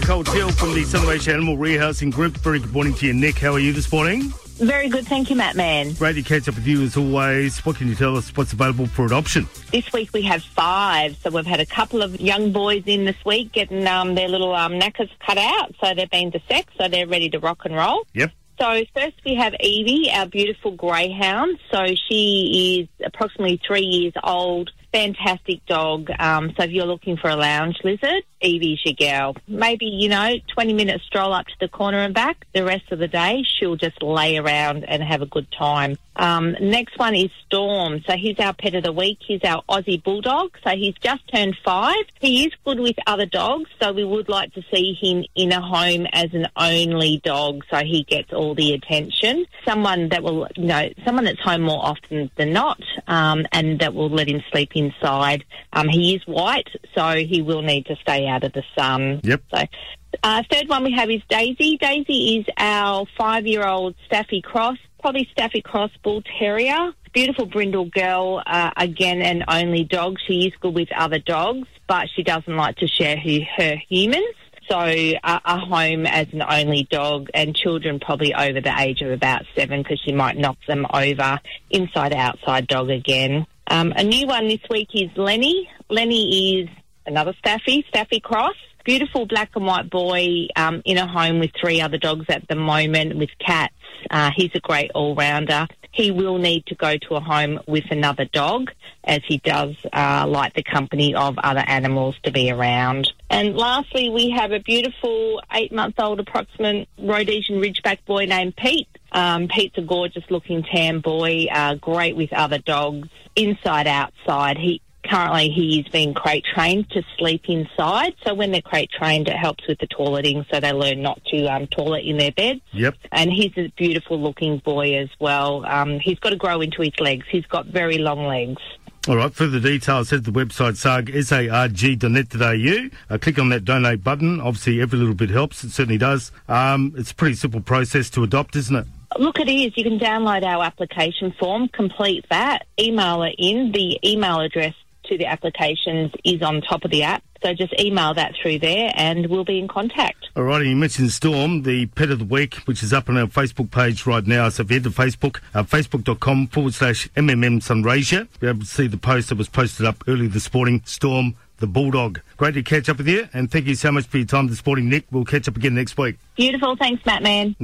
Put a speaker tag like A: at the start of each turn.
A: Nicole Till from the Sunraysia Animal Rehousing Group. Very good morning to you, Nick. How are you this morning?
B: Very good, thank you, Matt Man.
A: Great to catch up with you as always. What can you tell us what's available for adoption?
B: This week we have five, so we've had a couple of young boys in this week getting um, their little um, knackers cut out, so they've been desexed, so they're ready to rock and roll.
A: Yep.
B: So first we have Evie, our beautiful greyhound. So she is approximately three years old. Fantastic dog. Um, so if you're looking for a lounge lizard, Evie's your gal. Maybe, you know, 20 minutes stroll up to the corner and back. The rest of the day, she'll just lay around and have a good time. Um, next one is Storm. So he's our pet of the week. He's our Aussie Bulldog. So he's just turned five. He is good with other dogs. So we would like to see him in a home as an only dog. So he gets all the attention. Someone that will, you know, someone that's home more often than not, um, and that will let him sleep inside. Um, he is white, so he will need to stay out of the sun.
A: Yep.
B: So, uh, third one we have is Daisy. Daisy is our five-year-old Staffy Cross, probably Staffy Cross Bull Terrier. Beautiful brindle girl, uh, again an only dog. She is good with other dogs, but she doesn't like to share her, her humans. So a home as an only dog and children probably over the age of about seven because she might knock them over. Inside outside dog again. Um, a new one this week is Lenny. Lenny is another Staffy, Staffy Cross. Beautiful black and white boy um, in a home with three other dogs at the moment with cats. Uh, he's a great all rounder. He will need to go to a home with another dog as he does uh, like the company of other animals to be around. And lastly, we have a beautiful eight month old approximate Rhodesian Ridgeback boy named Pete. Um, Pete's a gorgeous looking tan boy, uh, great with other dogs, inside, outside. He currently he's been crate trained to sleep inside. So when they're crate trained, it helps with the toileting, so they learn not to um, toilet in their beds.
A: Yep.
B: And he's a beautiful looking boy as well. Um, he's got to grow into his legs. He's got very long legs.
A: All right, further details, head to the website sarg, sarg.net.au. Uh, click on that donate button. Obviously, every little bit helps. It certainly does. Um, it's a pretty simple process to adopt, isn't it?
B: Look, it is. You can download our application form, complete that, email it in. The email address to the applications is on top of the app. So just email that through there and we'll be in contact.
A: All right, you mentioned Storm, the pet of the week, which is up on our Facebook page right now. So if you head to Facebook, uh, facebook.com forward slash MMM Sunraysia, you'll be able to see the post that was posted up early this morning, Storm the Bulldog. Great to catch up with you and thank you so much for your time this morning, Nick. We'll catch up again next week.
B: Beautiful. Thanks, Matt Man.